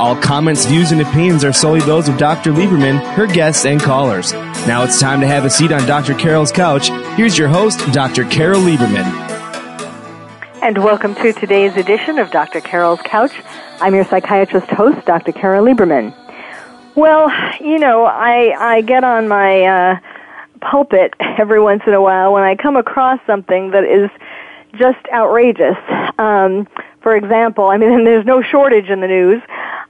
All comments, views, and opinions are solely those of Dr. Lieberman, her guests, and callers. Now it's time to have a seat on Dr. Carol's couch. Here's your host, Dr. Carol Lieberman. And welcome to today's edition of Dr. Carol's Couch. I'm your psychiatrist host, Dr. Carol Lieberman. Well, you know, I, I get on my uh, pulpit every once in a while when I come across something that is just outrageous. Um, for example, I mean, there's no shortage in the news.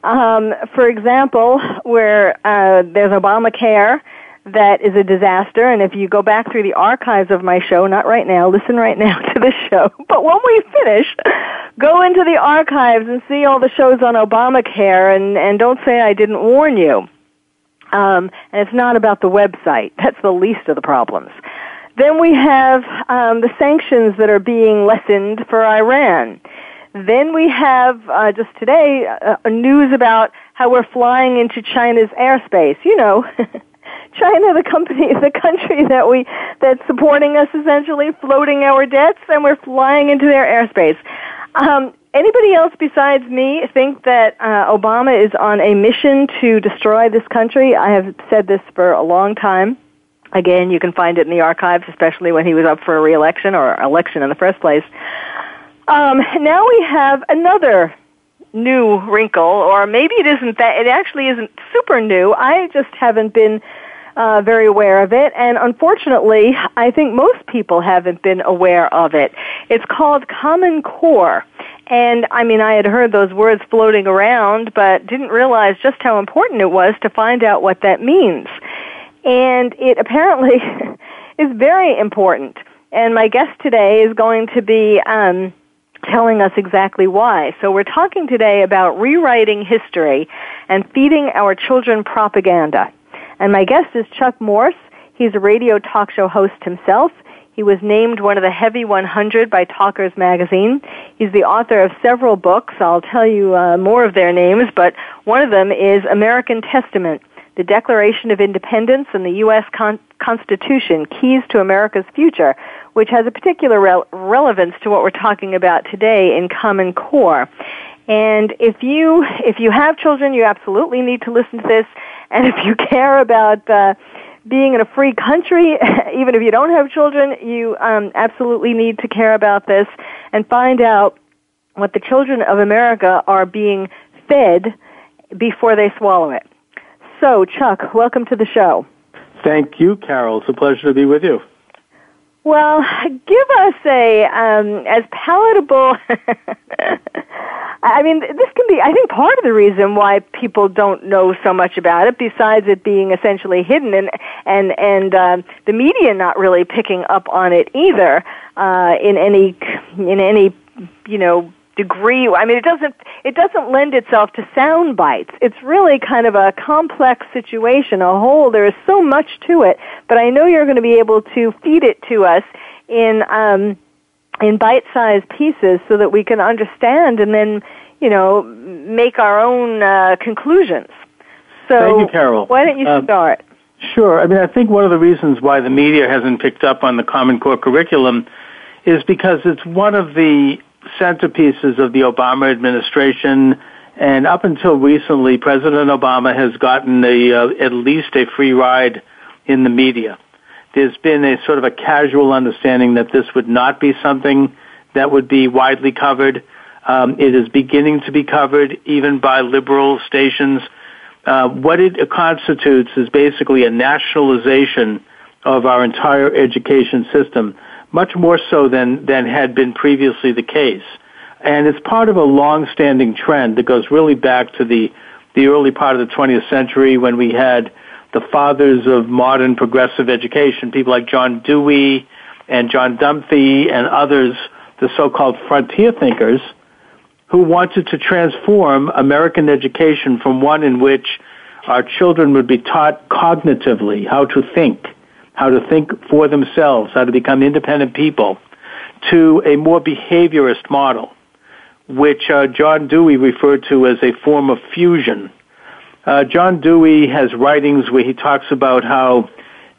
Um, for example, where uh, there's Obamacare that is a disaster, and if you go back through the archives of my show, not right now, listen right now to this show, but when we finish, go into the archives and see all the shows on Obamacare, and, and don't say I didn't warn you. Um, and it's not about the website. That's the least of the problems. Then we have um, the sanctions that are being lessened for Iran. Then we have uh, just today uh, news about how we're flying into China's airspace. You know, China, the company, the country that we that's supporting us essentially, floating our debts, and we're flying into their airspace. Um, anybody else besides me think that uh, Obama is on a mission to destroy this country? I have said this for a long time. Again, you can find it in the archives, especially when he was up for a reelection or election in the first place. Um, now we have another new wrinkle, or maybe it isn't that, it actually isn't super new. I just haven't been uh, very aware of it, and unfortunately, I think most people haven't been aware of it. It's called Common Core. And I mean, I had heard those words floating around, but didn't realize just how important it was to find out what that means. And it apparently is very important. And my guest today is going to be um, telling us exactly why. So we're talking today about rewriting history and feeding our children propaganda. And my guest is Chuck Morse. He's a radio talk show host himself. He was named one of the Heavy 100 by Talkers Magazine. He's the author of several books. I'll tell you uh, more of their names, but one of them is American Testament, the Declaration of Independence and the U.S. Con- Constitution, Keys to America's Future, which has a particular re- relevance to what we're talking about today in Common Core. And if you if you have children, you absolutely need to listen to this. And if you care about uh, being in a free country, even if you don't have children, you um, absolutely need to care about this and find out what the children of America are being fed before they swallow it. So, Chuck, welcome to the show. Thank you, Carol. It's a pleasure to be with you. Well, give us a um, as palatable. I mean, this can be. I think part of the reason why people don't know so much about it, besides it being essentially hidden and and and uh, the media not really picking up on it either uh, in any in any you know degree. I mean, it doesn't it doesn't lend itself to sound bites. It's really kind of a complex situation, a whole. There is so much to it, but I know you're going to be able to feed it to us in um, in bite-sized pieces so that we can understand and then you know make our own uh, conclusions. So, Thank you, Carol. Why don't you uh, start? Sure. I mean, I think one of the reasons why the media hasn't picked up on the Common Core curriculum is because it's one of the centerpieces of the Obama administration. And up until recently, President Obama has gotten a, uh, at least a free ride in the media. There's been a sort of a casual understanding that this would not be something that would be widely covered. Um, it is beginning to be covered even by liberal stations. Uh, what it constitutes is basically a nationalization of our entire education system much more so than, than had been previously the case. And it's part of a long-standing trend that goes really back to the, the early part of the 20th century when we had the fathers of modern progressive education, people like John Dewey and John Dunphy and others, the so-called frontier thinkers, who wanted to transform American education from one in which our children would be taught cognitively how to think, how to think for themselves, how to become independent people, to a more behaviorist model, which uh, John Dewey referred to as a form of fusion. Uh, John Dewey has writings where he talks about how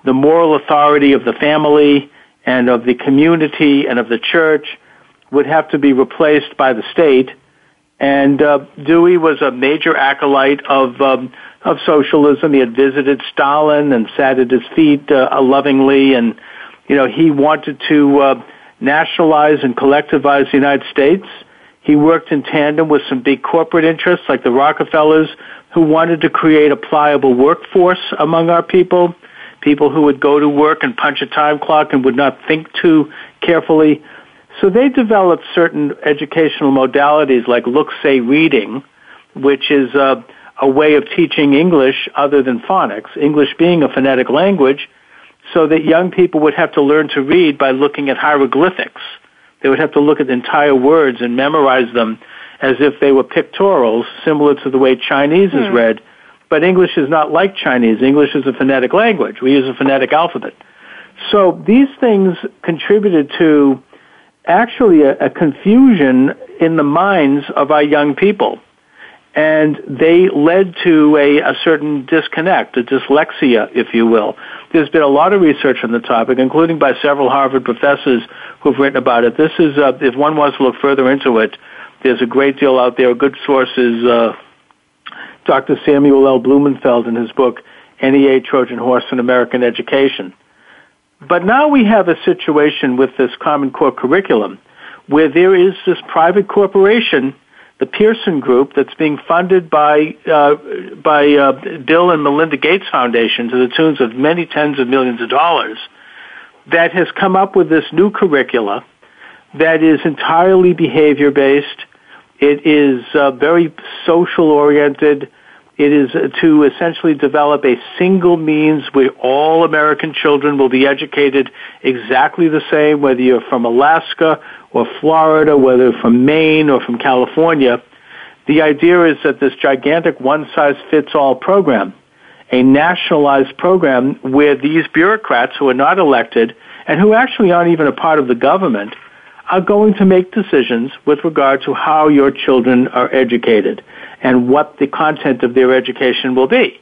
the moral authority of the family and of the community and of the church would have to be replaced by the state. And uh, Dewey was a major acolyte of um, of socialism. He had visited Stalin and sat at his feet uh, lovingly, and you know he wanted to uh, nationalize and collectivize the United States. He worked in tandem with some big corporate interests like the Rockefellers, who wanted to create a pliable workforce among our people, people who would go to work and punch a time clock and would not think too carefully. So they developed certain educational modalities like look, say, reading, which is uh, a way of teaching English other than phonics, English being a phonetic language, so that young people would have to learn to read by looking at hieroglyphics. They would have to look at entire words and memorize them as if they were pictorials, similar to the way Chinese hmm. is read. But English is not like Chinese. English is a phonetic language. We use a phonetic alphabet. So these things contributed to actually a, a confusion in the minds of our young people. And they led to a, a certain disconnect, a dyslexia, if you will. There's been a lot of research on the topic, including by several Harvard professors who've written about it. This is, uh, if one wants to look further into it, there's a great deal out there. A good source is uh, Dr. Samuel L. Blumenfeld in his book, NEA Trojan Horse in American Education. But now we have a situation with this Common Core curriculum where there is this private corporation, the Pearson Group, that's being funded by uh, by uh, Bill and Melinda Gates Foundation to the tunes of many tens of millions of dollars, that has come up with this new curricula that is entirely behavior based. It is uh, very social oriented. It is to essentially develop a single means where all American children will be educated exactly the same, whether you're from Alaska or Florida, whether from Maine or from California. The idea is that this gigantic one-size-fits-all program, a nationalized program where these bureaucrats who are not elected and who actually aren't even a part of the government are going to make decisions with regard to how your children are educated and what the content of their education will be.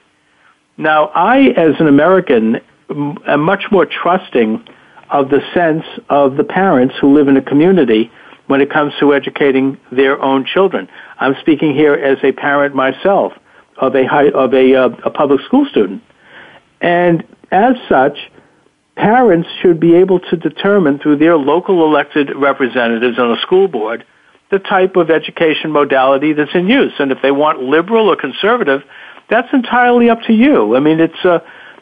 Now, I, as an American, am much more trusting of the sense of the parents who live in a community when it comes to educating their own children. I'm speaking here as a parent myself of a high, of a, uh, a public school student, and as such, parents should be able to determine through their local elected representatives on a school board the type of education modality that's in use. And if they want liberal or conservative, that's entirely up to you. I mean, it's a, uh,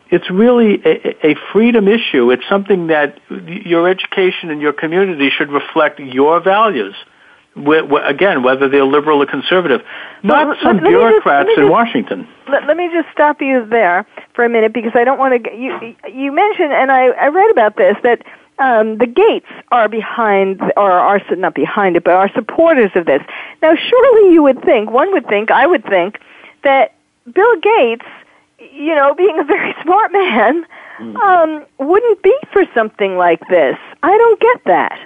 it's really a, a freedom issue. It's something that your education and your community should reflect your values. Again, whether they're liberal or conservative, not well, some bureaucrats just, in just, Washington. Let, let, me just stop you there for a minute because I don't want to. You you mentioned, and I, I read about this that um, the Gates are behind, or are not behind it, but are supporters of this. Now, surely you would think, one would think, I would think, that Bill Gates, you know, being a very smart man, mm. um, wouldn't be for something like this. I don't get that.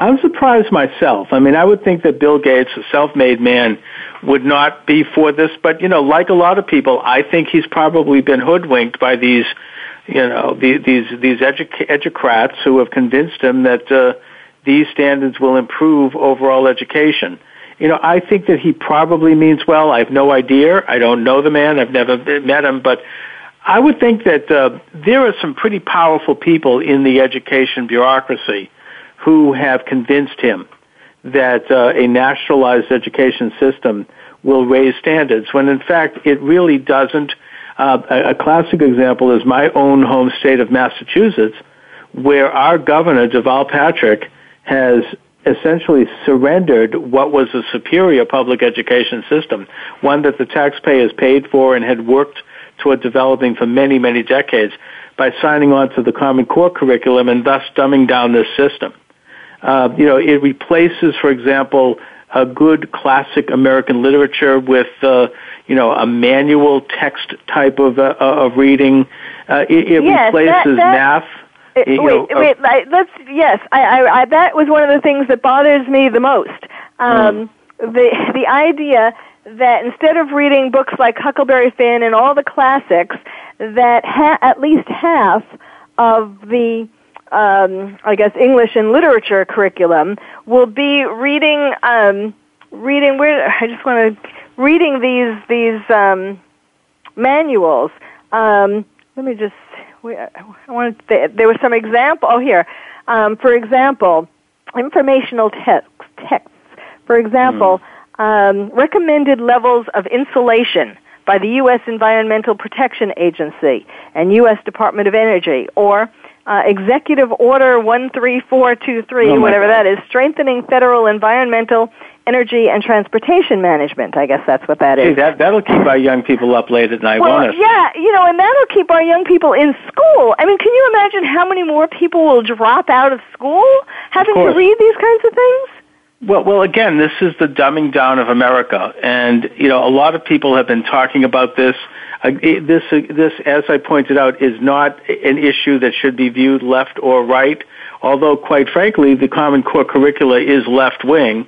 I'm surprised myself. I mean, I would think that Bill Gates, a self-made man, would not be for this, but you know, like a lot of people, I think he's probably been hoodwinked by these you know the, these these edu- educrats who have convinced him that uh, these standards will improve overall education. You know, I think that he probably means well. I have no idea. I don't know the man. I've never met him, but I would think that uh, there are some pretty powerful people in the education bureaucracy who have convinced him that uh, a nationalized education system will raise standards when in fact it really doesn't uh, a, a classic example is my own home state of Massachusetts, where our governor, Deval Patrick, has essentially surrendered what was a superior public education system, one that the taxpayers paid for and had worked toward developing for many, many decades by signing on to the Common Core curriculum and thus dumbing down this system. Uh, you know, it replaces, for example, a good classic American literature with, uh, you know, a manual text type of uh, of reading. Uh, it, it yes, replaces that, that, math. It, wait, know, wait. Uh, let's. Yes, I, I, I, that was one of the things that bothers me the most. Um, mm. The the idea that instead of reading books like Huckleberry Finn and all the classics, that ha- at least half of the um, I guess English and literature curriculum will be reading um, reading. Where I just want to reading these these um, manuals. Um, let me just. I wanted. To, there was some example. Oh, here. Um, for example, informational text texts. For example, mm. recommended levels of insulation by the U.S. Environmental Protection Agency and U.S. Department of Energy, or uh, Executive Order 13423, oh whatever God. that is, strengthening federal environmental, energy, and transportation management. I guess that's what that is. Hey, that, that'll keep our young people up late at night, well, won't it? Yeah, you know, and that'll keep our young people in school. I mean, can you imagine how many more people will drop out of school having of to read these kinds of things? Well, well, again, this is the dumbing down of America, and you know, a lot of people have been talking about this. Uh, this, uh, this, as I pointed out, is not an issue that should be viewed left or right. Although, quite frankly, the Common Core curricula is left wing.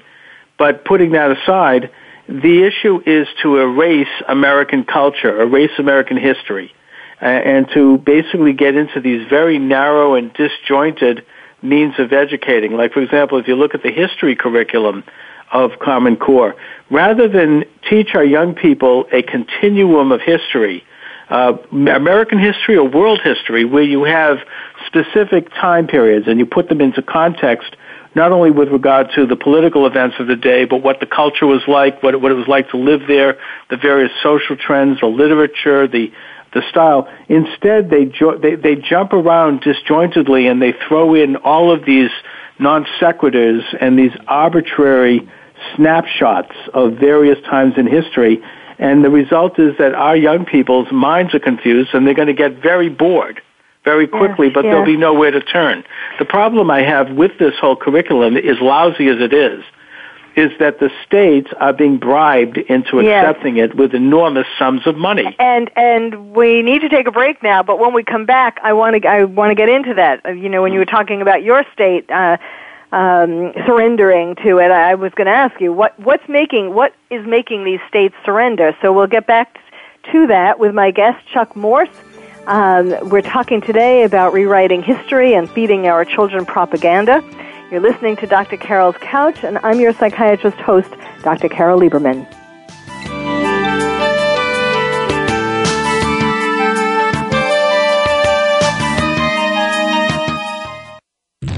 But putting that aside, the issue is to erase American culture, erase American history, and to basically get into these very narrow and disjointed means of educating. Like, for example, if you look at the history curriculum of Common Core, rather than teach our young people a continuum of history, uh, American history or world history, where you have specific time periods and you put them into context, not only with regard to the political events of the day, but what the culture was like, what it, what it was like to live there, the various social trends, the literature, the the style. Instead, they, jo- they, they jump around disjointedly and they throw in all of these non sequiturs and these arbitrary snapshots of various times in history. And the result is that our young people's minds are confused and they're going to get very bored very quickly, yes, but yes. there'll be nowhere to turn. The problem I have with this whole curriculum, as lousy as it is, is that the states are being bribed into accepting yes. it with enormous sums of money. And and we need to take a break now. But when we come back, I want to I want to get into that. Uh, you know, when you were talking about your state. Uh, um, surrendering to it, I was going to ask you what what's making what is making these states surrender. So we'll get back to that with my guest Chuck Morse. Um, we're talking today about rewriting history and feeding our children propaganda. You're listening to Dr. Carol's Couch, and I'm your psychiatrist host, Dr. Carol Lieberman.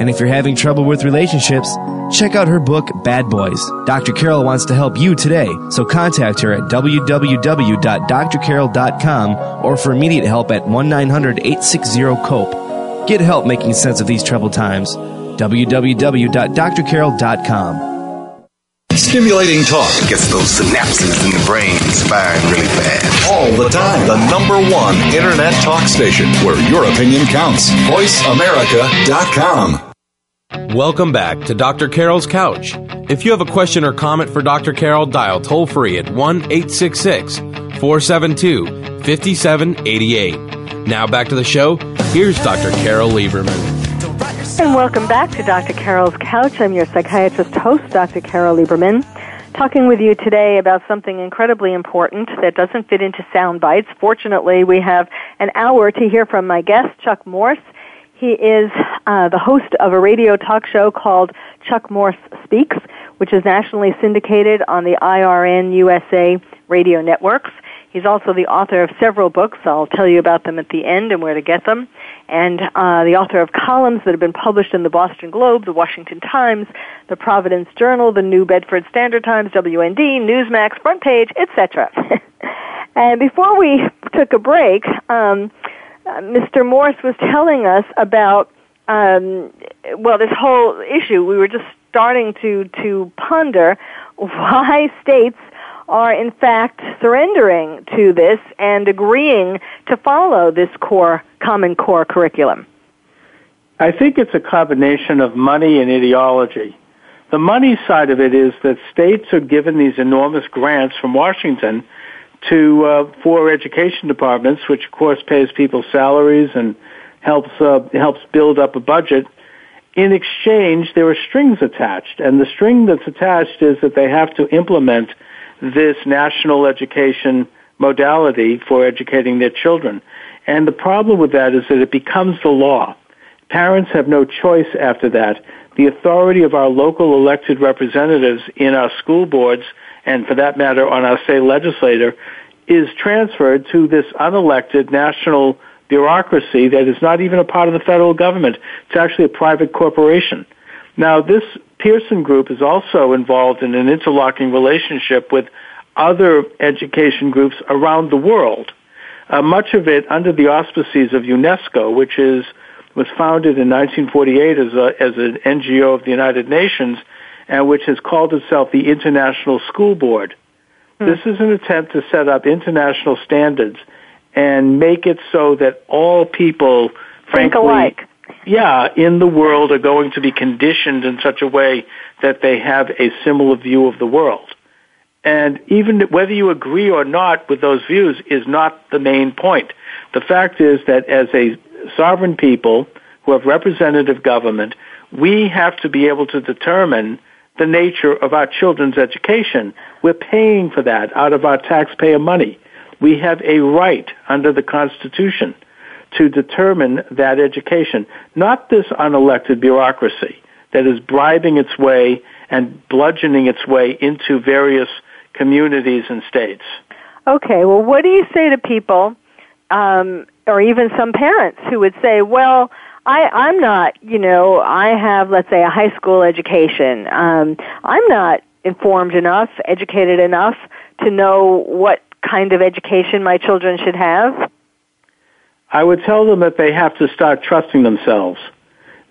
And if you're having trouble with relationships, check out her book, Bad Boys. Dr. Carol wants to help you today, so contact her at www.drcarol.com or for immediate help at 1 900 860 COPE. Get help making sense of these troubled times. www.drcarol.com. Stimulating talk gets those synapses in the brain firing really fast. All the time. The number one internet talk station where your opinion counts. VoiceAmerica.com. Welcome back to Dr. Carol's Couch. If you have a question or comment for Dr. Carol, dial toll free at 1 866 472 5788. Now back to the show. Here's Dr. Carol Lieberman. And welcome back to Dr. Carol's Couch. I'm your psychiatrist host, Dr. Carol Lieberman, talking with you today about something incredibly important that doesn't fit into sound bites. Fortunately, we have an hour to hear from my guest, Chuck Morse. He is uh, the host of a radio talk show called Chuck Morse Speaks, which is nationally syndicated on the IRN USA radio networks. He's also the author of several books. I'll tell you about them at the end and where to get them. And uh, the author of columns that have been published in the Boston Globe, the Washington Times, the Providence Journal, the New Bedford Standard Times, WND, Newsmax, Front Page, etc. and before we took a break, um, uh, Mr. Morse was telling us about um, well, this whole issue. We were just starting to to ponder why states are in fact surrendering to this and agreeing to follow this core common core curriculum? I think it's a combination of money and ideology. The money side of it is that states are given these enormous grants from Washington to uh, for education departments, which of course pays people's salaries and helps uh, helps build up a budget. In exchange, there are strings attached, and the string that's attached is that they have to implement this national education modality for educating their children. And the problem with that is that it becomes the law. Parents have no choice after that. The authority of our local elected representatives in our school boards, and for that matter on our state legislature, is transferred to this unelected national bureaucracy that is not even a part of the federal government. It's actually a private corporation. Now, this Pearson Group is also involved in an interlocking relationship with other education groups around the world. Uh, much of it under the auspices of UNESCO, which is was founded in 1948 as, a, as an NGO of the United Nations, and which has called itself the International School Board. Hmm. This is an attempt to set up international standards and make it so that all people, frankly, alike yeah, in the world are going to be conditioned in such a way that they have a similar view of the world. And even whether you agree or not with those views is not the main point. The fact is that as a sovereign people who have representative government, we have to be able to determine the nature of our children's education. We're paying for that out of our taxpayer money. We have a right under the Constitution to determine that education, not this unelected bureaucracy that is bribing its way and bludgeoning its way into various communities and states. Okay, well, what do you say to people, um, or even some parents who would say, well, I, I'm not, you know, I have, let's say, a high school education. Um, I'm not informed enough, educated enough to know what kind of education my children should have. I would tell them that they have to start trusting themselves.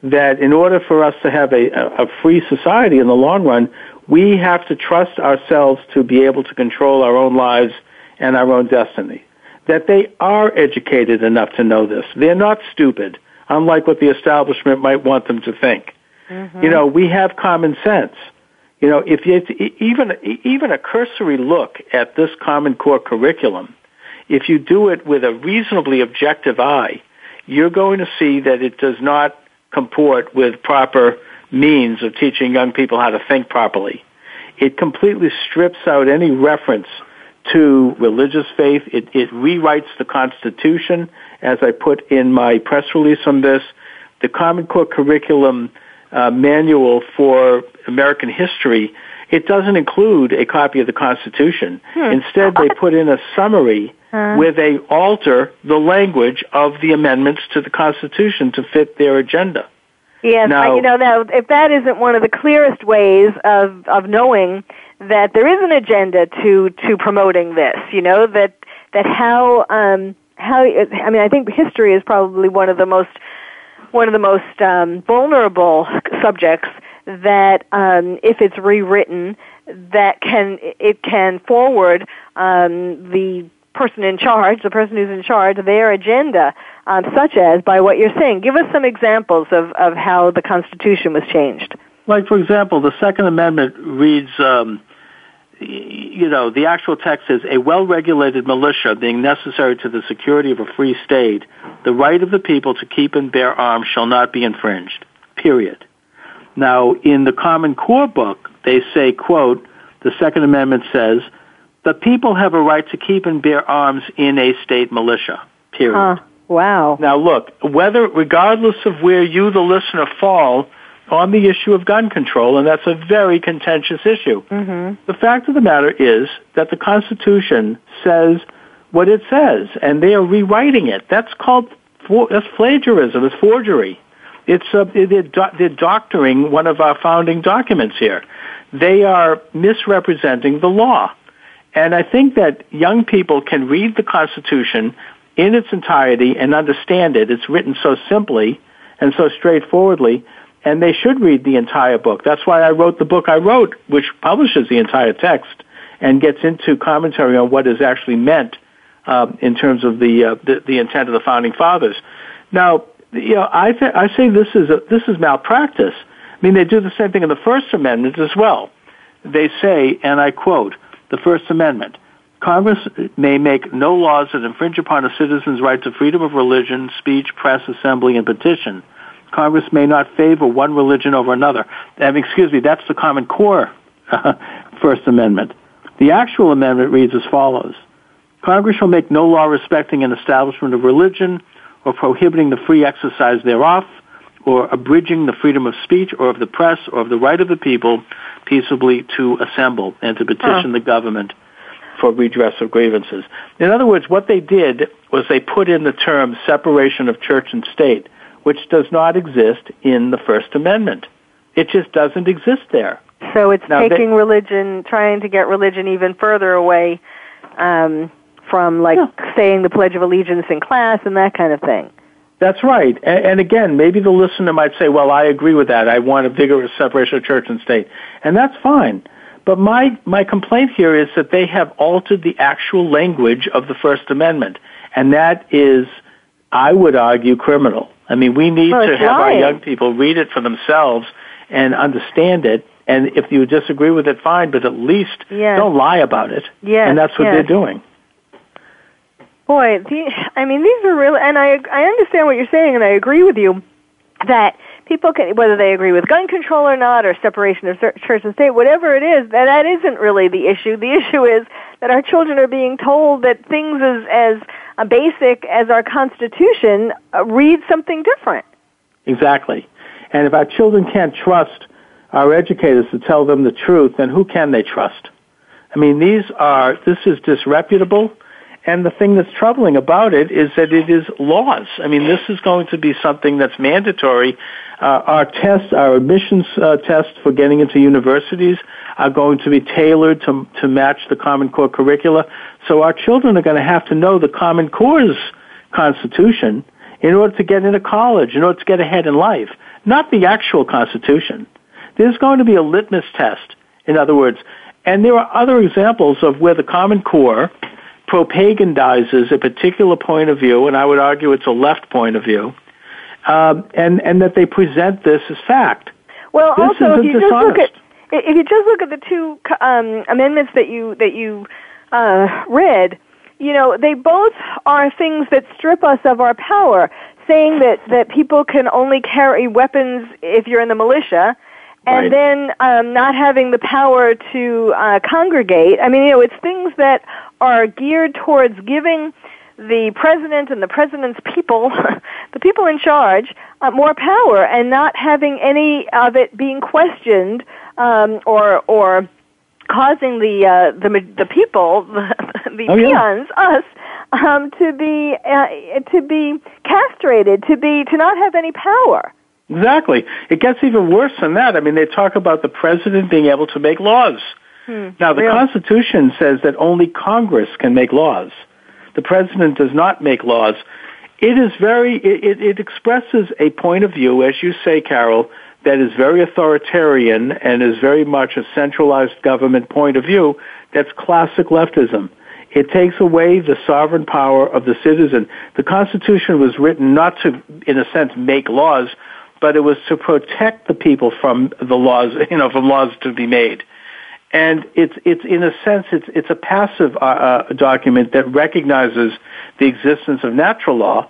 That in order for us to have a, a free society in the long run, we have to trust ourselves to be able to control our own lives and our own destiny. That they are educated enough to know this. They're not stupid, unlike what the establishment might want them to think. Mm-hmm. You know, we have common sense. You know, if you, even even a cursory look at this Common Core curriculum if you do it with a reasonably objective eye, you're going to see that it does not comport with proper means of teaching young people how to think properly. It completely strips out any reference to religious faith. It, it rewrites the Constitution, as I put in my press release on this. The Common Core Curriculum uh, Manual for American History, it doesn't include a copy of the Constitution. Hmm. Instead, they put in a summary uh, where they alter the language of the amendments to the Constitution to fit their agenda. Yes, now, I, you know, now if that isn't one of the clearest ways of of knowing that there is an agenda to to promoting this, you know, that that how um how I mean, I think history is probably one of the most one of the most um, vulnerable subjects that um, if it's rewritten, that can it can forward um, the person in charge, the person who's in charge, their agenda, um, such as by what you're saying. Give us some examples of, of how the Constitution was changed. Like, for example, the Second Amendment reads, um, you know, the actual text is a well-regulated militia being necessary to the security of a free state, the right of the people to keep and bear arms shall not be infringed. period. Now, in the Common Core book, they say, quote, the Second Amendment says, the people have a right to keep and bear arms in a state militia, period. Huh. Wow. Now look, whether, regardless of where you, the listener, fall on the issue of gun control, and that's a very contentious issue, mm-hmm. the fact of the matter is that the Constitution says what it says, and they are rewriting it. That's called, that's plagiarism, it's forgery. It's, uh, they're, do- they're doctoring one of our founding documents here. They are misrepresenting the law. And I think that young people can read the Constitution in its entirety and understand it. It's written so simply and so straightforwardly, and they should read the entire book. That's why I wrote the book I wrote, which publishes the entire text and gets into commentary on what is actually meant um, in terms of the, uh, the, the intent of the founding fathers. Now, you know, I th- I say this is a, this is malpractice. I mean, they do the same thing in the First Amendment as well. They say, and I quote, the First Amendment. Congress may make no laws that infringe upon a citizen's right to freedom of religion, speech, press, assembly, and petition. Congress may not favor one religion over another. Excuse me, that's the Common Core First Amendment. The actual amendment reads as follows. Congress shall make no law respecting an establishment of religion or prohibiting the free exercise thereof or abridging the freedom of speech or of the press or of the right of the people peaceably to assemble and to petition the government for redress of grievances. In other words, what they did was they put in the term separation of church and state, which does not exist in the First Amendment. It just doesn't exist there. So it's now taking they, religion, trying to get religion even further away um, from, like, yeah. saying the Pledge of Allegiance in class and that kind of thing. That's right. And, and again, maybe the listener might say, well, I agree with that. I want a vigorous separation of church and state. And that's fine. But my, my complaint here is that they have altered the actual language of the First Amendment. And that is, I would argue, criminal. I mean, we need to have our young people read it for themselves and understand it. And if you disagree with it, fine, but at least yes. don't lie about it. Yes, and that's what yes. they're doing. Boy, the, I mean, these are really, and I I understand what you're saying, and I agree with you that people can, whether they agree with gun control or not, or separation of church and state, whatever it is, that that isn't really the issue. The issue is that our children are being told that things as as basic as our Constitution uh, read something different. Exactly, and if our children can't trust our educators to tell them the truth, then who can they trust? I mean, these are this is disreputable and the thing that's troubling about it is that it is laws. I mean, this is going to be something that's mandatory. Uh, our tests, our admissions uh, tests for getting into universities are going to be tailored to, to match the Common Core curricula. So our children are going to have to know the Common Core's constitution in order to get into college, in order to get ahead in life, not the actual constitution. There's going to be a litmus test, in other words, and there are other examples of where the Common Core propagandizes a particular point of view, and I would argue it's a left point of view, um, and and that they present this as fact. Well, this also if you dishonest. just look at if you just look at the two um, amendments that you that you uh, read, you know they both are things that strip us of our power, saying that that people can only carry weapons if you're in the militia and right. then um, not having the power to uh, congregate. I mean, you know, it's things that are geared towards giving the president and the president's people, the people in charge, uh, more power, and not having any of it being questioned um, or or causing the uh, the the people, the, the oh, peons, yeah. us, um, to be uh, to be castrated, to be to not have any power. Exactly. It gets even worse than that. I mean, they talk about the president being able to make laws. Hmm, now, the really? Constitution says that only Congress can make laws. The president does not make laws. It is very, it, it expresses a point of view, as you say, Carol, that is very authoritarian and is very much a centralized government point of view that's classic leftism. It takes away the sovereign power of the citizen. The Constitution was written not to, in a sense, make laws, but it was to protect the people from the laws, you know, from laws to be made. And it's, it's in a sense, it's, it's a passive uh, uh, document that recognizes the existence of natural law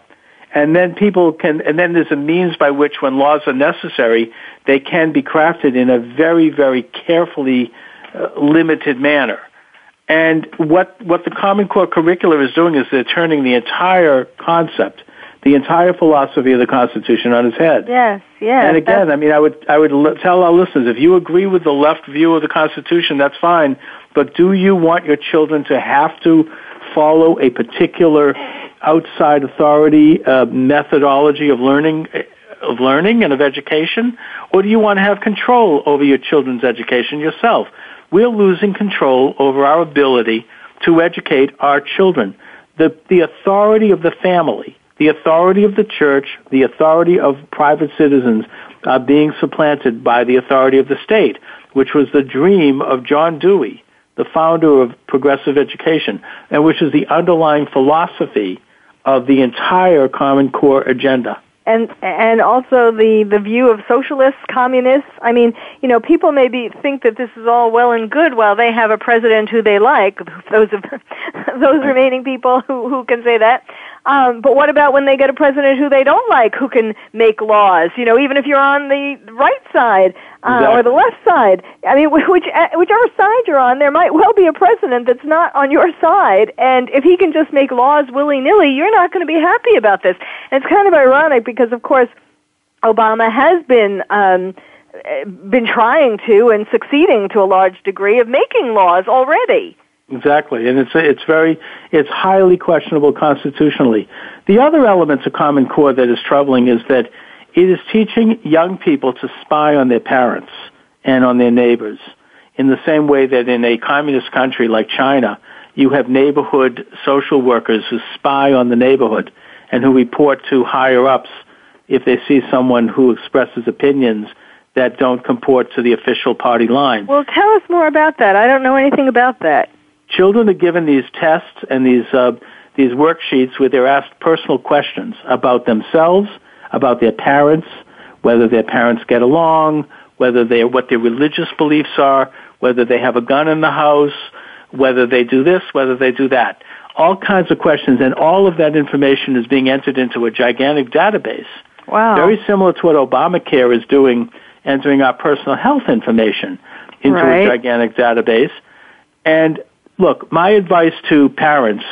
And then people can, and then there's a means by which when laws are necessary, they can be crafted in a very, very carefully uh, limited manner. And what, what the Common Core curricula is doing is they're turning the entire concept, the entire philosophy of the Constitution on its head. Yes, yes. And again, I mean, I would, I would l- tell our listeners, if you agree with the left view of the Constitution, that's fine. But do you want your children to have to follow a particular outside authority uh, methodology of learning of learning and of education? Or do you want to have control over your children's education yourself? We're losing control over our ability to educate our children. The the authority of the family the authority of the church the authority of private citizens are being supplanted by the authority of the state which was the dream of John Dewey the founder of progressive education and which is the underlying philosophy of the entire Common Core agenda. And and also the the view of socialists, communists. I mean, you know, people maybe think that this is all well and good while they have a president who they like. Those of those remaining people who who can say that. Um, but what about when they get a president who they don't like, who can make laws? You know, even if you're on the right side uh, Exactly. or the left side. I mean, wh- which, uh, whichever side you're on, there might well be a president that's not on your side. And if he can just make laws willy nilly, you're not going to be happy about this. And it's kind of ironic because, of course, Obama has been. Um, uh, been trying to and succeeding to a large degree of making laws already. Exactly, and it's it's very it's highly questionable constitutionally. The other element to Common Core that is troubling is that it is teaching young people to spy on their parents and on their neighbors in the same way that in a communist country like China, you have neighborhood social workers who spy on the neighborhood and who report to higher ups if they see someone who expresses opinions that don't comport to the official party line. Well, tell us more about that. I don't know anything about that. Children are given these tests and these uh, these worksheets where they're asked personal questions about themselves, about their parents, whether their parents get along, whether they what their religious beliefs are, whether they have a gun in the house, whether they do this, whether they do that. All kinds of questions, and all of that information is being entered into a gigantic database. Wow. Very similar to what Obamacare is doing, entering our personal health information into Right. a gigantic database. And look, my advice to parents,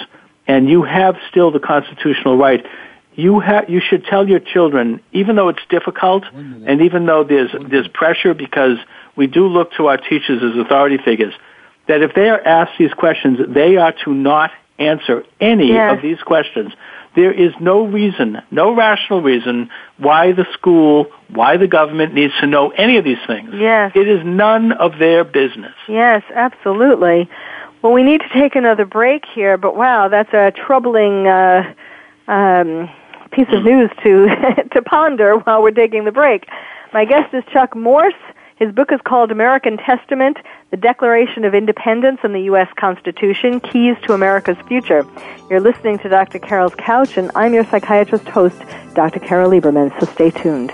and you have still the constitutional right, you have you should tell your children, even though it's difficult, and even though there's there's pressure because we do look to our teachers as authority figures, that if they are asked these questions, they are to not answer any Yes. of these questions. There is no reason, no rational reason why the school, why the government needs to know any of these things. Yes. It is none of their business. Yes, absolutely. Well, we need to take another break here, but wow, that's a troubling uh, um, piece of news to to ponder while we're taking the break. My guest is Chuck Morse. His book is called American Testament: The Declaration of Independence and the U.S. Constitution: Keys to America's Future. You're listening to Dr. Carol's Couch, and I'm your psychiatrist host, Dr. Carol Lieberman. So stay tuned.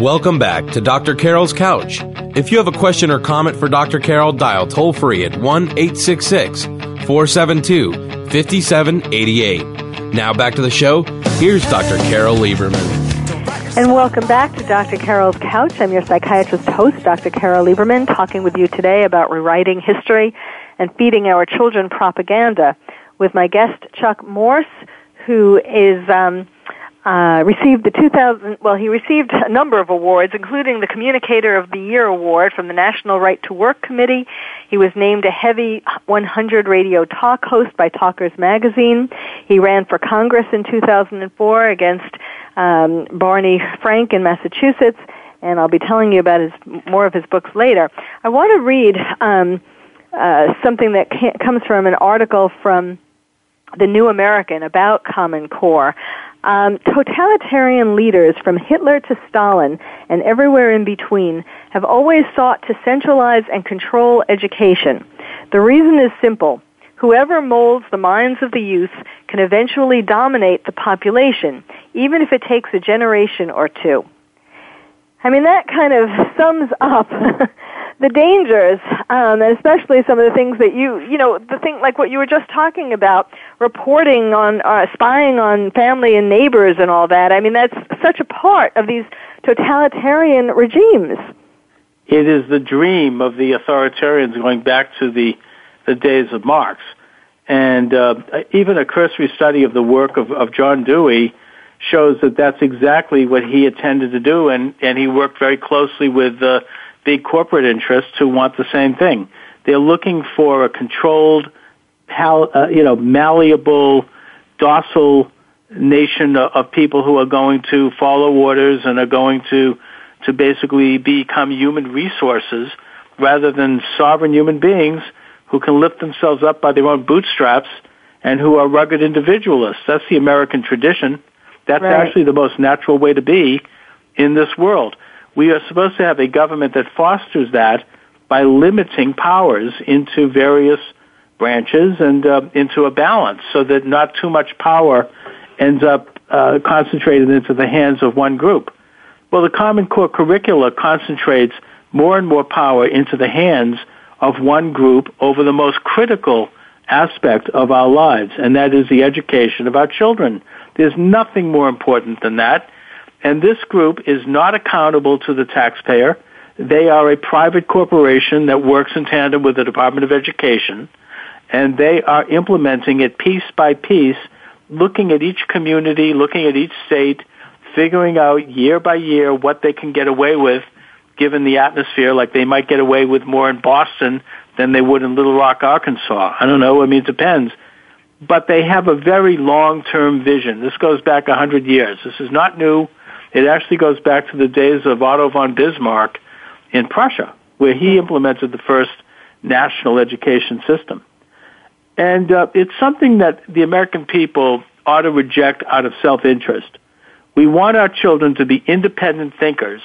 Welcome back to Dr. Carol's Couch. If you have a question or comment for Dr. Carol, dial toll free at 1 866 472 5788. Now back to the show. Here's Dr. Carol Lieberman. And welcome back to Dr. Carol's Couch. I'm your psychiatrist host, Dr. Carol Lieberman, talking with you today about rewriting history and feeding our children propaganda with my guest, Chuck Morse, who is um, uh, received the 2000, well, he received a number of awards, including the Communicator of the Year Award from the National Right to Work Committee. He was named a Heavy 100 radio talk host by Talkers Magazine. He ran for Congress in 2004 against um, Barney Frank in Massachusetts, and I'll be telling you about his more of his books later. I want to read um, uh, something that comes from an article from the New American about Common Core. Um, totalitarian leaders from Hitler to Stalin and everywhere in between have always sought to centralize and control education. The reason is simple. Whoever molds the minds of the youth can eventually dominate the population, even if it takes a generation or two. I mean, that kind of sums up the dangers, um, and especially some of the things that you, you know, the thing like what you were just talking about, reporting on, uh, spying on family and neighbors and all that. I mean, that's such a part of these totalitarian regimes. It is the dream of the authoritarians going back to the the days of Marx, and uh, even a cursory study of the work of, of John Dewey shows that that's exactly what he intended to do, and and he worked very closely with. Uh, big corporate interests who want the same thing. They're looking for a controlled, pal, uh, you know, malleable, docile nation of people who are going to follow orders and are going to to basically become human resources rather than sovereign human beings who can lift themselves up by their own bootstraps and who are rugged individualists. That's the American tradition. That's right. actually the most natural way to be in this world. We are supposed to have a government that fosters that by limiting powers into various branches and uh, into a balance so that not too much power ends up uh, concentrated into the hands of one group. Well, the Common Core curricula concentrates more and more power into the hands of one group over the most critical aspect of our lives, and that is the education of our children. There's nothing more important than that. And this group is not accountable to the taxpayer. They are a private corporation that works in tandem with the Department of Education, and they are implementing it piece by piece, looking at each community, looking at each state, figuring out year by year what they can get away with given the atmosphere, like they might get away with more in Boston than they would in Little Rock, Arkansas. I don't know. I mean, it depends. But they have a very long-term vision. This goes back a hundred years. This is not new. It actually goes back to the days of Otto von Bismarck in Prussia, where he implemented the first national education system. And uh, it's something that the American people ought to reject out of self-interest. We want our children to be independent thinkers,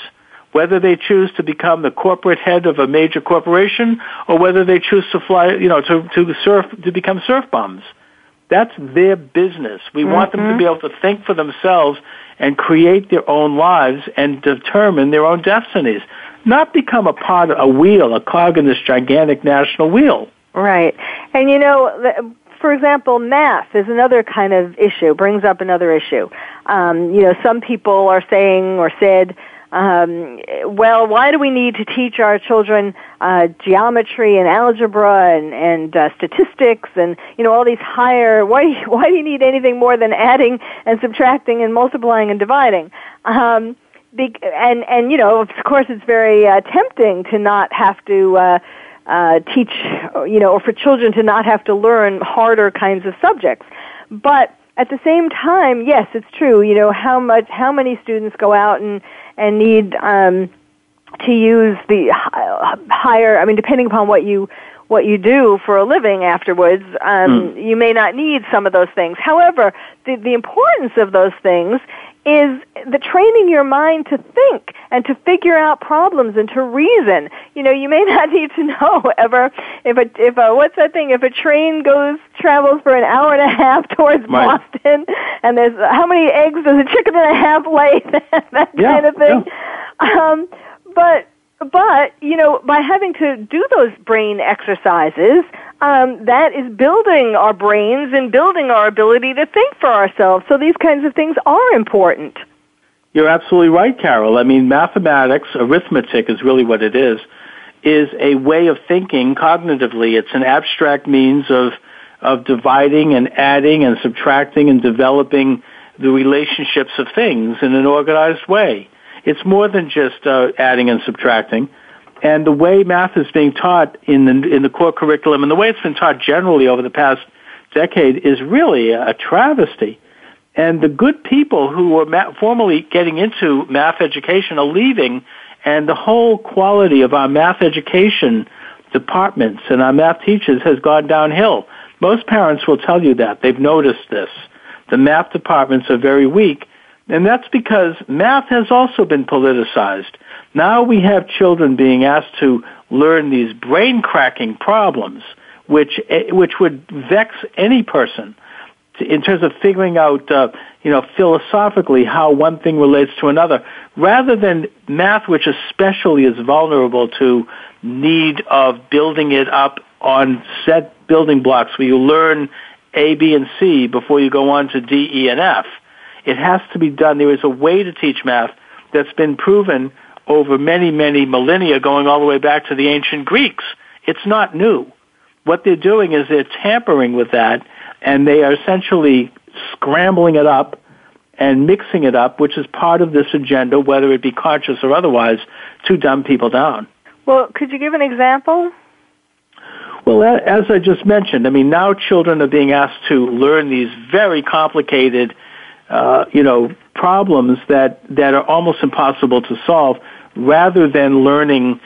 whether they choose to become the corporate head of a major corporation or whether they choose to fly, you know, to, to surf, to become surf bums. That's their business. We mm-hmm. want them to be able to think for themselves and create their own lives and determine their own destinies. Not become a part of a wheel, a cog in this gigantic national wheel. Right. And you know, for example, math is another kind of issue, brings up another issue. Um, you know, some people are saying or said, um, well, why do we need to teach our children uh, geometry and algebra and, and uh, statistics and you know all these higher? Why why do you need anything more than adding and subtracting and multiplying and dividing? Um, be, and and you know of course it's very uh, tempting to not have to. Uh, uh, teach, you know, or for children to not have to learn harder kinds of subjects. But at the same time, yes, it's true. You know how much, how many students go out and and need um, to use the higher. I mean, depending upon what you what you do for a living afterwards, um, mm. you may not need some of those things. However, the, the importance of those things is the training your mind to think and to figure out problems and to reason. You know, you may not need to know ever if a if a what's that thing? If a train goes travels for an hour and a half towards right. Boston, and there's how many eggs does a chicken and a half lay? that yeah, kind of thing. Yeah. Um, but but you know, by having to do those brain exercises, um, that is building our brains and building our ability to think for ourselves. So these kinds of things are important. You're absolutely right, Carol. I mean, mathematics, arithmetic is really what it is, is a way of thinking cognitively. It's an abstract means of of dividing and adding and subtracting and developing the relationships of things in an organized way. It's more than just uh, adding and subtracting. And the way math is being taught in the in the core curriculum and the way it's been taught generally over the past decade is really a travesty. And the good people who were ma- formally getting into math education are leaving, and the whole quality of our math education departments and our math teachers has gone downhill. Most parents will tell you that. They've noticed this. The math departments are very weak, and that's because math has also been politicized. Now we have children being asked to learn these brain cracking problems, which, eh, which would vex any person in terms of figuring out, uh, you know, philosophically how one thing relates to another, rather than math, which especially is vulnerable to need of building it up on set building blocks where you learn A, B, and C before you go on to D, E, and F. It has to be done. There is a way to teach math that's been proven over many, many millennia, going all the way back to the ancient Greeks. It's not new. What they're doing is they're tampering with that and they are essentially scrambling it up and mixing it up, which is part of this agenda, whether it be conscious or otherwise, to dumb people down. Well, could you give an example? Well, as I just mentioned, I mean, now children are being asked to learn these very complicated, uh, you know, problems that, that are almost impossible to solve, rather than learning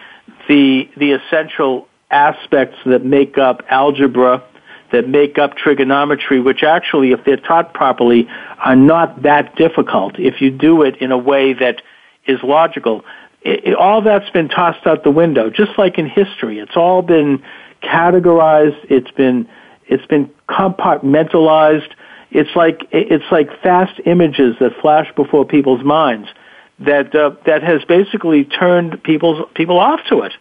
the the essential aspects that make up algebra that make up trigonometry, which actually, if they're taught properly, are not that difficult if you do it in a way that is logical. It, it, all that's been tossed out the window, just like in history. It's all been categorized. It's been it's been compartmentalized. It's like it's like fast images that flash before people's minds that uh, that has basically turned people's people off to it.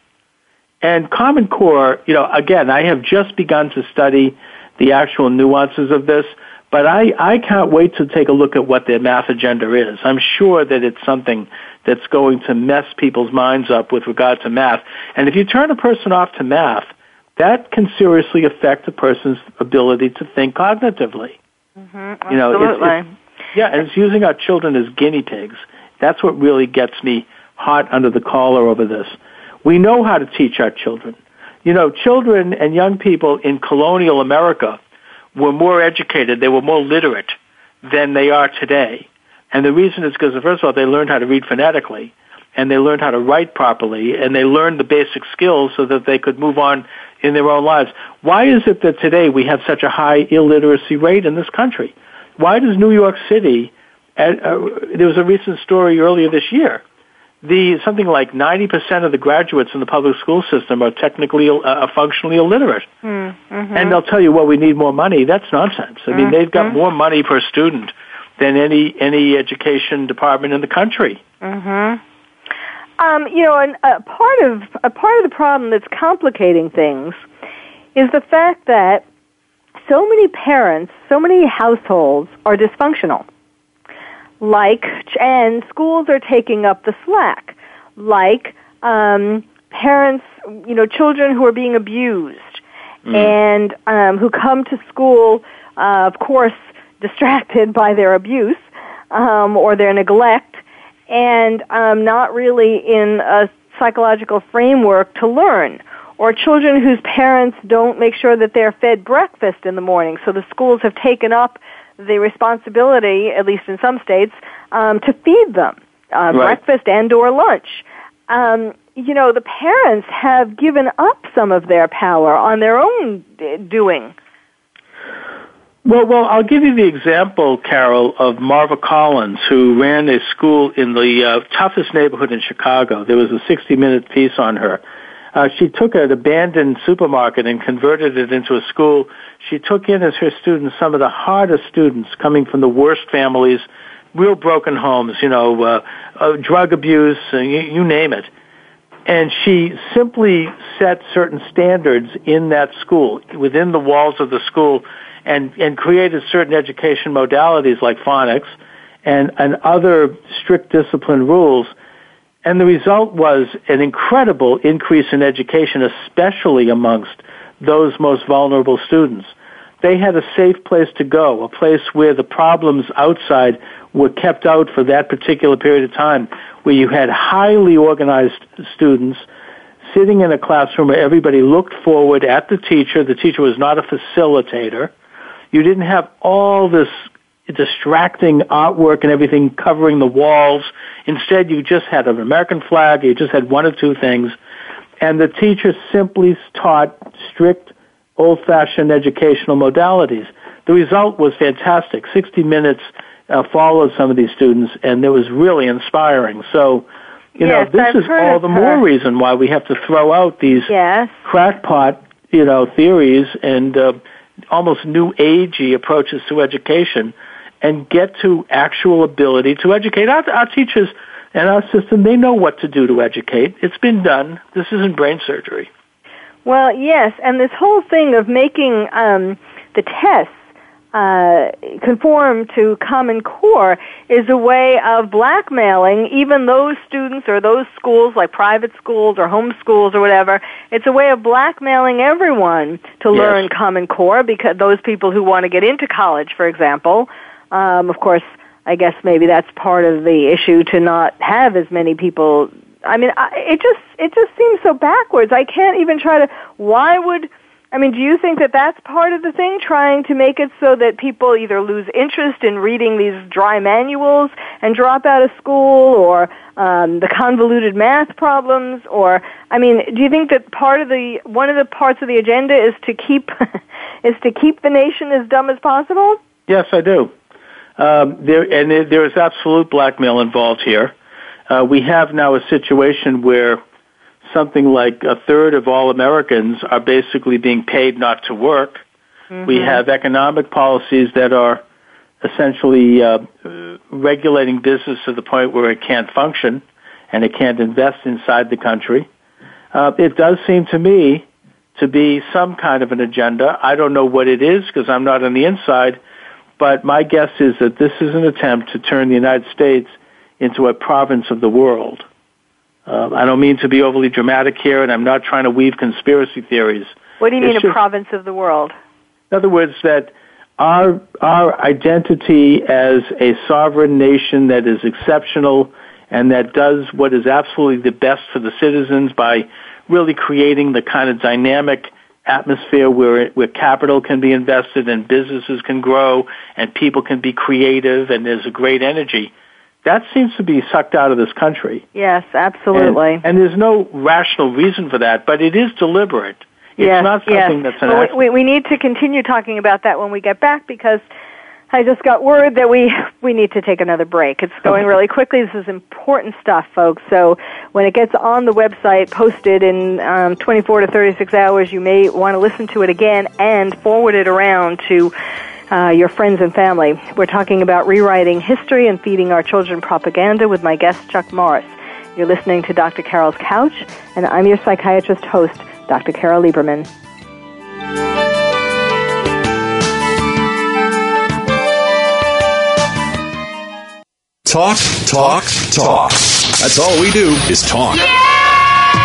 And Common Core, you know, again, I have just begun to study the actual nuances of this, but I, I can't wait to take a look at what their math agenda is. I'm sure that it's something that's going to mess people's minds up with regard to math. And if you turn a person off to math, that can seriously affect a person's ability to think cognitively. Mm-hmm, you know, it's, it's, yeah, and it's using our children as guinea pigs. That's what really gets me hot under the collar over this. We know how to teach our children. You know, children and young people in colonial America were more educated, they were more literate than they are today. And the reason is because, first of all, they learned how to read phonetically, and they learned how to write properly, and they learned the basic skills so that they could move on in their own lives. Why is it that today we have such a high illiteracy rate in this country? Why does New York City, uh, there was a recent story earlier this year, the something like 90% of the graduates in the public school system are technically uh, functionally illiterate. Mm-hmm. And they'll tell you, well, we need more money. That's nonsense. I mean, mm-hmm. they've got more money per student than any any education department in the country. Mhm. Um, you know, and a part of a part of the problem that's complicating things is the fact that so many parents, so many households are dysfunctional like, and schools are taking up the slack, like um, parents, you know, children who are being abused mm. and um, who come to school, uh, of course, distracted by their abuse um, or their neglect, and um, not really in a psychological framework to learn. Or children whose parents don't make sure that they're fed breakfast in the morning, so the schools have taken up the responsibility, at least in some states, um, to feed them uh, right. breakfast and or lunch. Um, you know, the parents have given up some of their power on their own doing. Well, well, I'll give you the example, Carol, of Marva Collins, who ran a school in the uh, toughest neighborhood in Chicago. There was a 60-minute piece on her. Uh, she took an abandoned supermarket and converted it into a school she took in as her students some of the hardest students coming from the worst families, real broken homes, you know, uh, uh, drug abuse, uh, you, you name it. And she simply set certain standards in that school, within the walls of the school, and, and created certain education modalities like phonics and, and other strict discipline rules. And the result was an incredible increase in education, especially amongst those most vulnerable students. They had a safe place to go, a place where the problems outside were kept out for that particular period of time, where you had highly organized students sitting in a classroom where everybody looked forward at the teacher. The teacher was not a facilitator. You didn't have all this distracting artwork and everything covering the walls. Instead, you just had an American flag. You just had one or two things. And the teacher simply taught strict, old-fashioned educational modalities. The result was fantastic. 60 minutes uh, followed some of these students, and it was really inspiring. So, you yes, know, this I've is all the more reason why we have to throw out these Yes. crackpot, you know, theories and uh, almost new agey approaches to education, and get to actual ability to educate. Our, our teachers and our system, they know what to do to educate. It's been done. This isn't brain surgery. Well, yes, and this whole thing of making um, the tests uh, conform to Common Core is a way of blackmailing even those students or those schools, like private schools or home schools or whatever. It's a way of blackmailing everyone to Yes. learn Common Core because those people who want to get into college, for example. Um, of course, I guess maybe that's part of the issue to not have as many people. I mean, I, it just it just seems so backwards. I can't even try to. Why would I mean, do you think that that's part of the thing, trying to make it so that people either lose interest in reading these dry manuals and drop out of school, or um, the convoluted math problems, or I mean, do you think that part of the one of the parts of the agenda is to keep is to keep the nation as dumb as possible? Yes, I do. Um, there and there- is absolute blackmail involved here. Uh, we have now a situation where something like a third of all Americans are basically being paid not to work. We have economic policies that are essentially uh, uh, regulating business to the point where it can't function and it can't invest inside the country. Uh, it does seem to me to be some kind of an agenda. I don't know what it is because I'm not on the inside, but my guess is that this is an attempt to turn the United States into a province of the world. Uh, I don't mean to be overly dramatic here, and I'm not trying to weave conspiracy theories. What do you It's mean a province of the world? In other words, that our our identity as a sovereign nation that is exceptional and that does what is absolutely the best for the citizens by really creating the kind of dynamic atmosphere where where capital can be invested and businesses can grow and people can be creative and there's a great energy. That seems to be sucked out of this country. Yes, absolutely. and there's no rational reason for that, but it is deliberate. It's yes, not yes. something that's an Well, accident. we, we need to continue talking about that when we get back because I just got word that we we need to take another break. It's going really quickly. This is important stuff, folks. So when it gets on the website, posted in um, 24 to 36 hours, you may want to listen to it again and forward it around to. Uh, your friends and family. We're talking about rewriting history and feeding our children propaganda with my guest, Chuck Morse. You're listening to Dr. Carol's Couch, and I'm your psychiatrist host, Dr. Carol Lieberman. Talk, talk, talk. That's all we do is talk.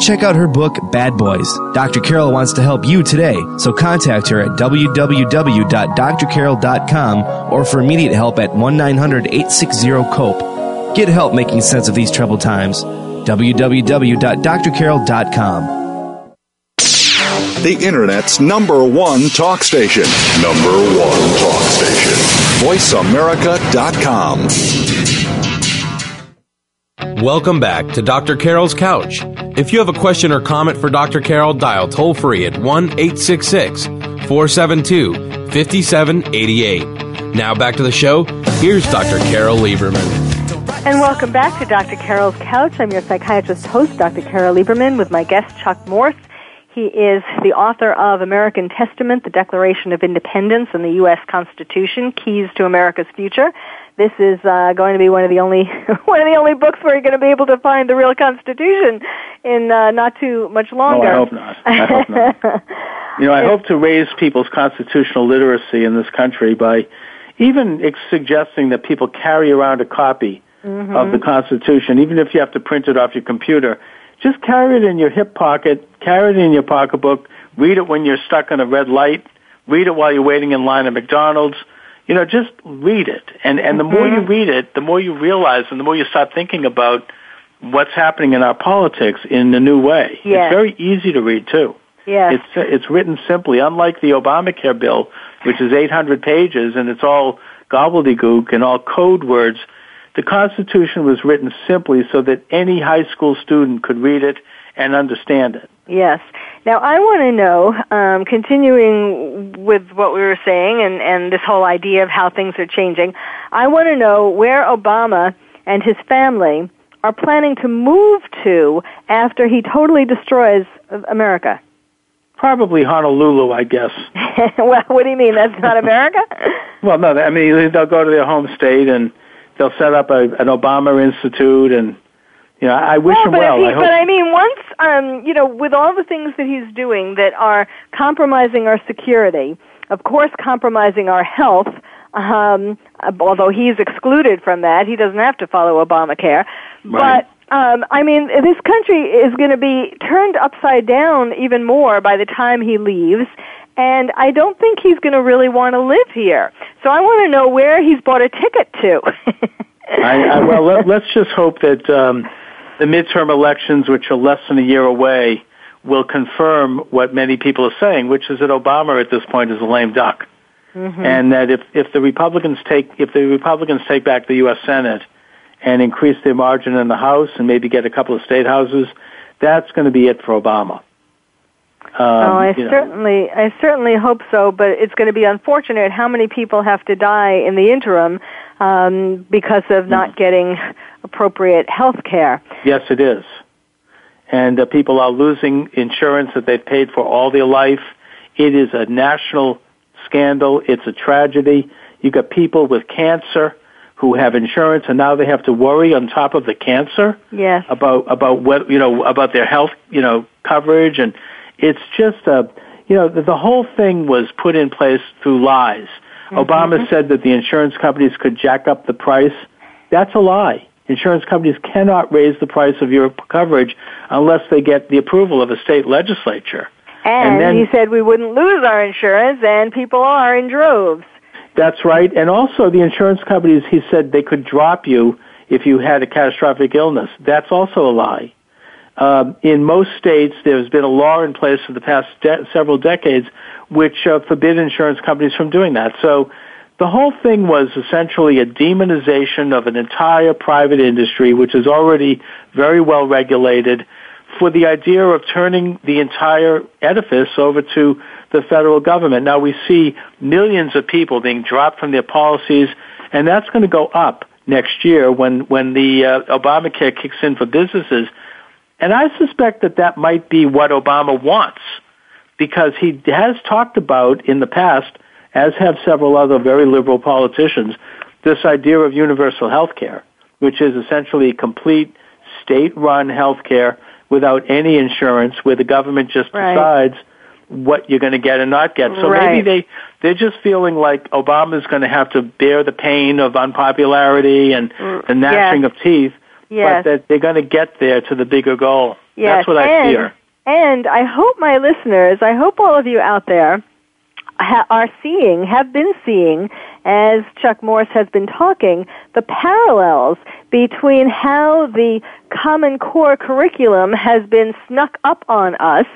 check out her book, Bad Boys. Dr. Carol wants to help you today, so contact her at www.drcarol.com or for immediate help at 1 900 860 COPE. Get help making sense of these troubled times. www.drcarol.com. The Internet's number one talk station. Number one talk station. VoiceAmerica.com. Welcome back to Dr. Carol's Couch. If you have a question or comment for Dr. Carol, dial toll free at 1 866 472 5788. Now back to the show. Here's Dr. Carol Lieberman. And welcome back to Dr. Carol's Couch. I'm your psychiatrist host, Dr. Carol Lieberman, with my guest, Chuck Morse. He is the author of American Testament, the Declaration of Independence, and the U.S. Constitution, Keys to America's Future. This is uh, going to be one of the only one of the only books where you're going to be able to find the real Constitution in uh, not too much longer. No, I hope not. I hope not. you know, I hope to raise people's constitutional literacy in this country by even ex- suggesting that people carry around a copy mm-hmm. of the Constitution, even if you have to print it off your computer. Just carry it in your hip pocket, carry it in your pocketbook, read it when you're stuck in a red light, read it while you're waiting in line at McDonald's. You know, just read it. And, and the more you Mm-hmm. read it, the more you realize and the more you start thinking about what's happening in our politics in a new way. Yes. It's very easy to read too. Yes. It's it's written simply, unlike the Obamacare bill, which is 800 pages and it's all gobbledygook and all code words. The Constitution was written simply so that any high school student could read it and understand it. Yes. Now I want to know, um, continuing with what we were saying and, and this whole idea of how things are changing, I want to know where Obama and his family are planning to move to after he totally destroys America. Probably Honolulu, I guess. well, what do you mean? That's not America? Well, no, I mean they'll go to their home state and they'll set up a, an Obama Institute, and you know I wish well, him but well. He, I hope. But I mean, once um, you know, with all the things that he's doing that are compromising our security, of course, compromising our health. Um, although he's excluded from that, he doesn't have to follow Obamacare. Right. But um, I mean, this country is going to be turned upside down even more by the time he leaves. And I don't think he's going to really want to live here. So I want to know where he's bought a ticket to. I, I, well, let, let's just hope that um, the midterm elections, which are less than a year away, will confirm what many people are saying, which is that Obama at this point is a lame duck, Mm-hmm. and that if if the Republicans take if the Republicans take back the U.S. Senate and increase their margin in the House and maybe get a couple of state houses, that's going to be it for Obama. Um, oh, I you know. certainly, I certainly hope so. But it's going to be unfortunate how many people have to die in the interim um, because of not getting appropriate health care. Yes, it is. And uh, people are losing insurance that they've paid for all their life. It is a national scandal. It's a tragedy. You got people with cancer who have insurance and now they have to worry on top of the cancer Yes. about about what you know about their health you know coverage and it's just a you know the, the whole thing was put in place through lies. Mm-hmm. Obama said that the insurance companies could jack up the price. That's a lie. Insurance companies cannot raise the price of your coverage unless they get the approval of a state legislature. And, And then- he said we wouldn't lose our insurance, and people are in droves. That's right. And also the insurance companies, he said they could drop you if you had a catastrophic illness. That's also a lie. Um, in most states, there's been a law in place for the past de- several decades which uh, forbid insurance companies from doing that. So the whole thing was essentially a demonization of an entire private industry, which is already very well regulated, for the idea of turning the entire edifice over to the federal government. Now we see millions of people being dropped from their policies, and that's going to go up next year when when the uh, Obamacare kicks in for businesses. And I suspect that that might be what Obama wants, because he has talked about in the past, as have several other very liberal politicians, this idea of universal health care, which is essentially complete state-run health care without any insurance, where the government just Right. decides what you're going to get and not get. So Right. maybe they they're just feeling like Obama's going to have to bear the pain of unpopularity and mm, the gnashing of teeth, Yes. but that they're going to get there to the bigger goal. Yes, That's what I and, fear. And I hope my listeners, I hope all of you out there ha- are seeing, have been seeing, as Chuck Morse has been talking, the parallels between how the Common Core curriculum has been snuck up on us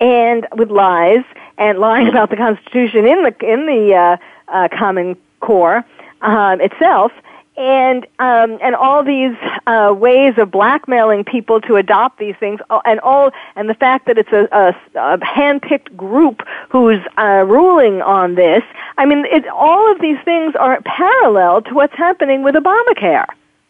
and with lies and lying about the Constitution in the in the uh, uh, Common Core um, itself, and um, and all these uh, ways of blackmailing people to adopt these things, uh, and all and the fact that it's a, a, a handpicked group who's uh, ruling on this. I mean, it, all of these things are parallel to what's happening with Obamacare.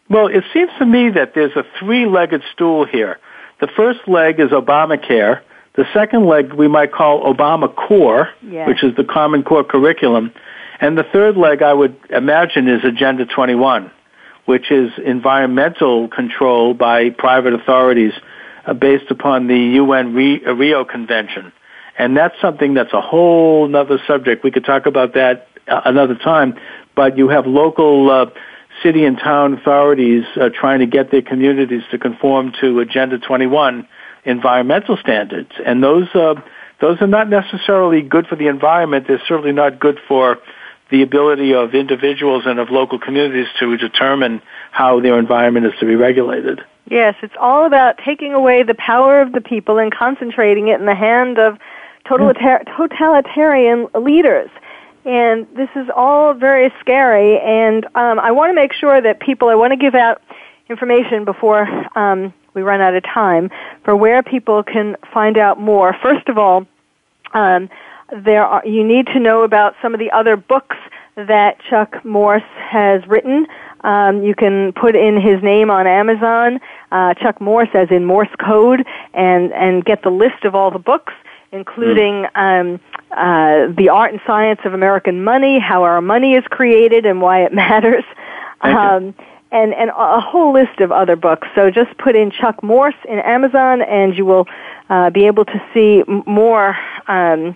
Well, it seems to me that there's a three-legged stool here. The first leg is Obamacare. The second leg we might call Obama Core, yes. which is the Common Core curriculum. And the third leg, I would imagine, is Agenda 21, which is environmental control by private authorities uh, based upon the UN Rio Convention. And that's something that's a whole other subject. We could talk about that uh, another time. But you have local uh, city and town authorities uh, trying to get their communities to conform to Agenda 21 environmental standards. And those, uh, those are not necessarily good for the environment. They're certainly not good for the ability of individuals and of local communities to determine how their environment is to be regulated. Yes, it's all about taking away the power of the people and concentrating it in the hand of totalitarian leaders. And this is all very scary, and um, I want to make sure that people, I want to give out information before um, we run out of time for where people can find out more. First of all, um, there are, you need to know about some of the other books that Chuck Morse has written. Um, you can put in his name on Amazon, uh, Chuck Morse, as in Morse code, and and get the list of all the books, including um, uh, the art and science of American money, how our money is created, and why it matters. Um, and, and a whole list of other books. So just put in Chuck Morse in Amazon, and you will uh, be able to see more um,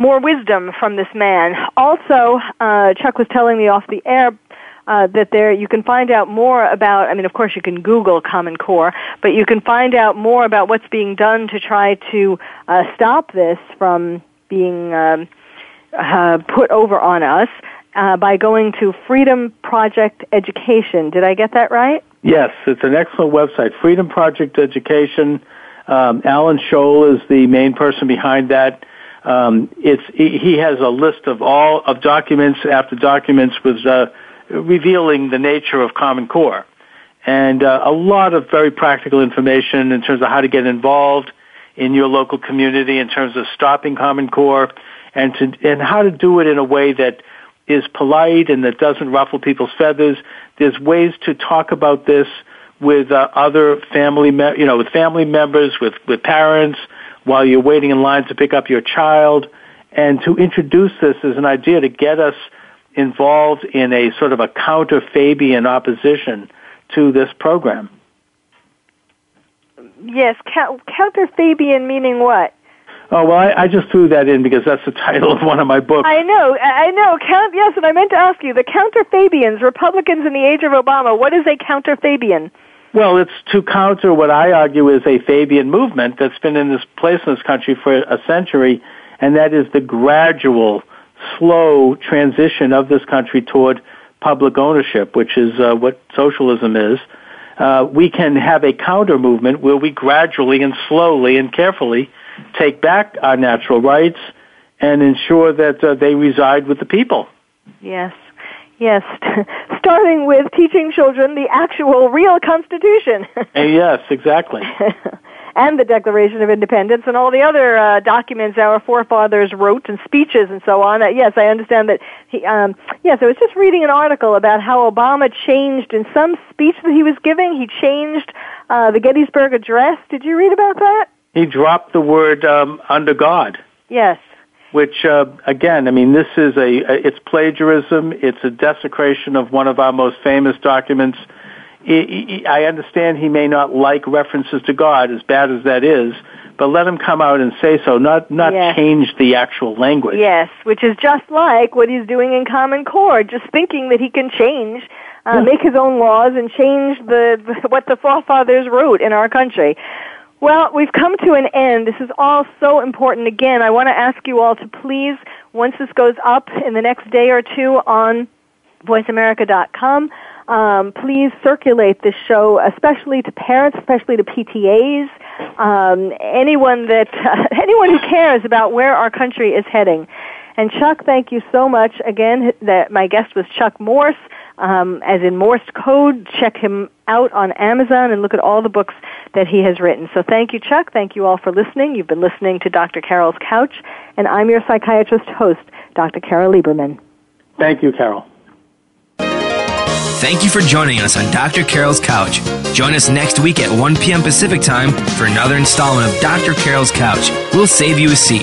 more wisdom from this man. Also, uh, Chuck was telling me off the air uh, that there you can find out more about. I mean, of course, you can Google Common Core, but you can find out more about what's being done to try to uh, stop this from being um, uh, put over on us uh, by going to Freedom Project Education. Did I get that right? Yes, it's an excellent website. Freedom Project Education. Um, Alan Scholl is the main person behind that. Um, it's he has a list of all of documents after documents with uh, revealing the nature of Common Core, and uh, a lot of very practical information in terms of how to get involved in your local community in terms of stopping Common Core, and to and how to do it in a way that is polite and that doesn't ruffle people's feathers. There's ways to talk about this with uh, other family, me- you know, with family members, with with parents while you're waiting in line to pick up your child, and to introduce this as an idea to get us involved in a sort of a counter Fabian opposition to this program. Yes, counter Fabian meaning what? Oh well, I, I just threw that in because that's the title of one of my books. I know, I know. Count yes, and I meant to ask you the counter Fabians, Republicans in the age of Obama. What is a counter Fabian? Well, it's to counter what I argue is a Fabian movement that's been in this place in this country for a century, and that is the gradual, slow transition of this country toward public ownership, which is uh, what socialism is. Uh, we can have a counter movement where we gradually and slowly and carefully take back our natural rights and ensure that uh, they reside with the people. Yes. Yes, starting with teaching children the actual real Constitution. Yes, exactly. and the Declaration of Independence and all the other uh, documents our forefathers wrote and speeches and so on. Uh, yes, I understand that. He, um, yes, I was just reading an article about how Obama changed in some speech that he was giving. He changed uh, the Gettysburg Address. Did you read about that? He dropped the word um, under God. Yes which uh, again, I mean, this is a it's plagiarism. It's a desecration of one of our most famous documents. I understand he may not like references to God, as bad as that is, but let him come out and say so, not not yes. change the actual language. Yes, which is just like what he's doing in Common Core, just thinking that he can change, uh, yeah. make his own laws, and change the, the what the forefathers wrote in our country. Well, we've come to an end. This is all so important. Again, I want to ask you all to please, once this goes up in the next day or two on voiceamerica.com, um, please circulate this show, especially to parents, especially to PTAs, um, anyone that uh, anyone who cares about where our country is heading. And Chuck, thank you so much again. That my guest was Chuck Morse um, as in Morse code. Check him out on Amazon and look at all the books that he has written. So thank you, Chuck. Thank you all for listening. You've been listening to Dr. Carol's Couch, and I'm your psychiatrist host, Dr. Carol Lieberman. Thank you, Carol. Thank you for joining us on Dr. Carol's Couch. Join us next week at 1 p.m. Pacific Time for another installment of Dr. Carol's Couch. We'll save you a seat.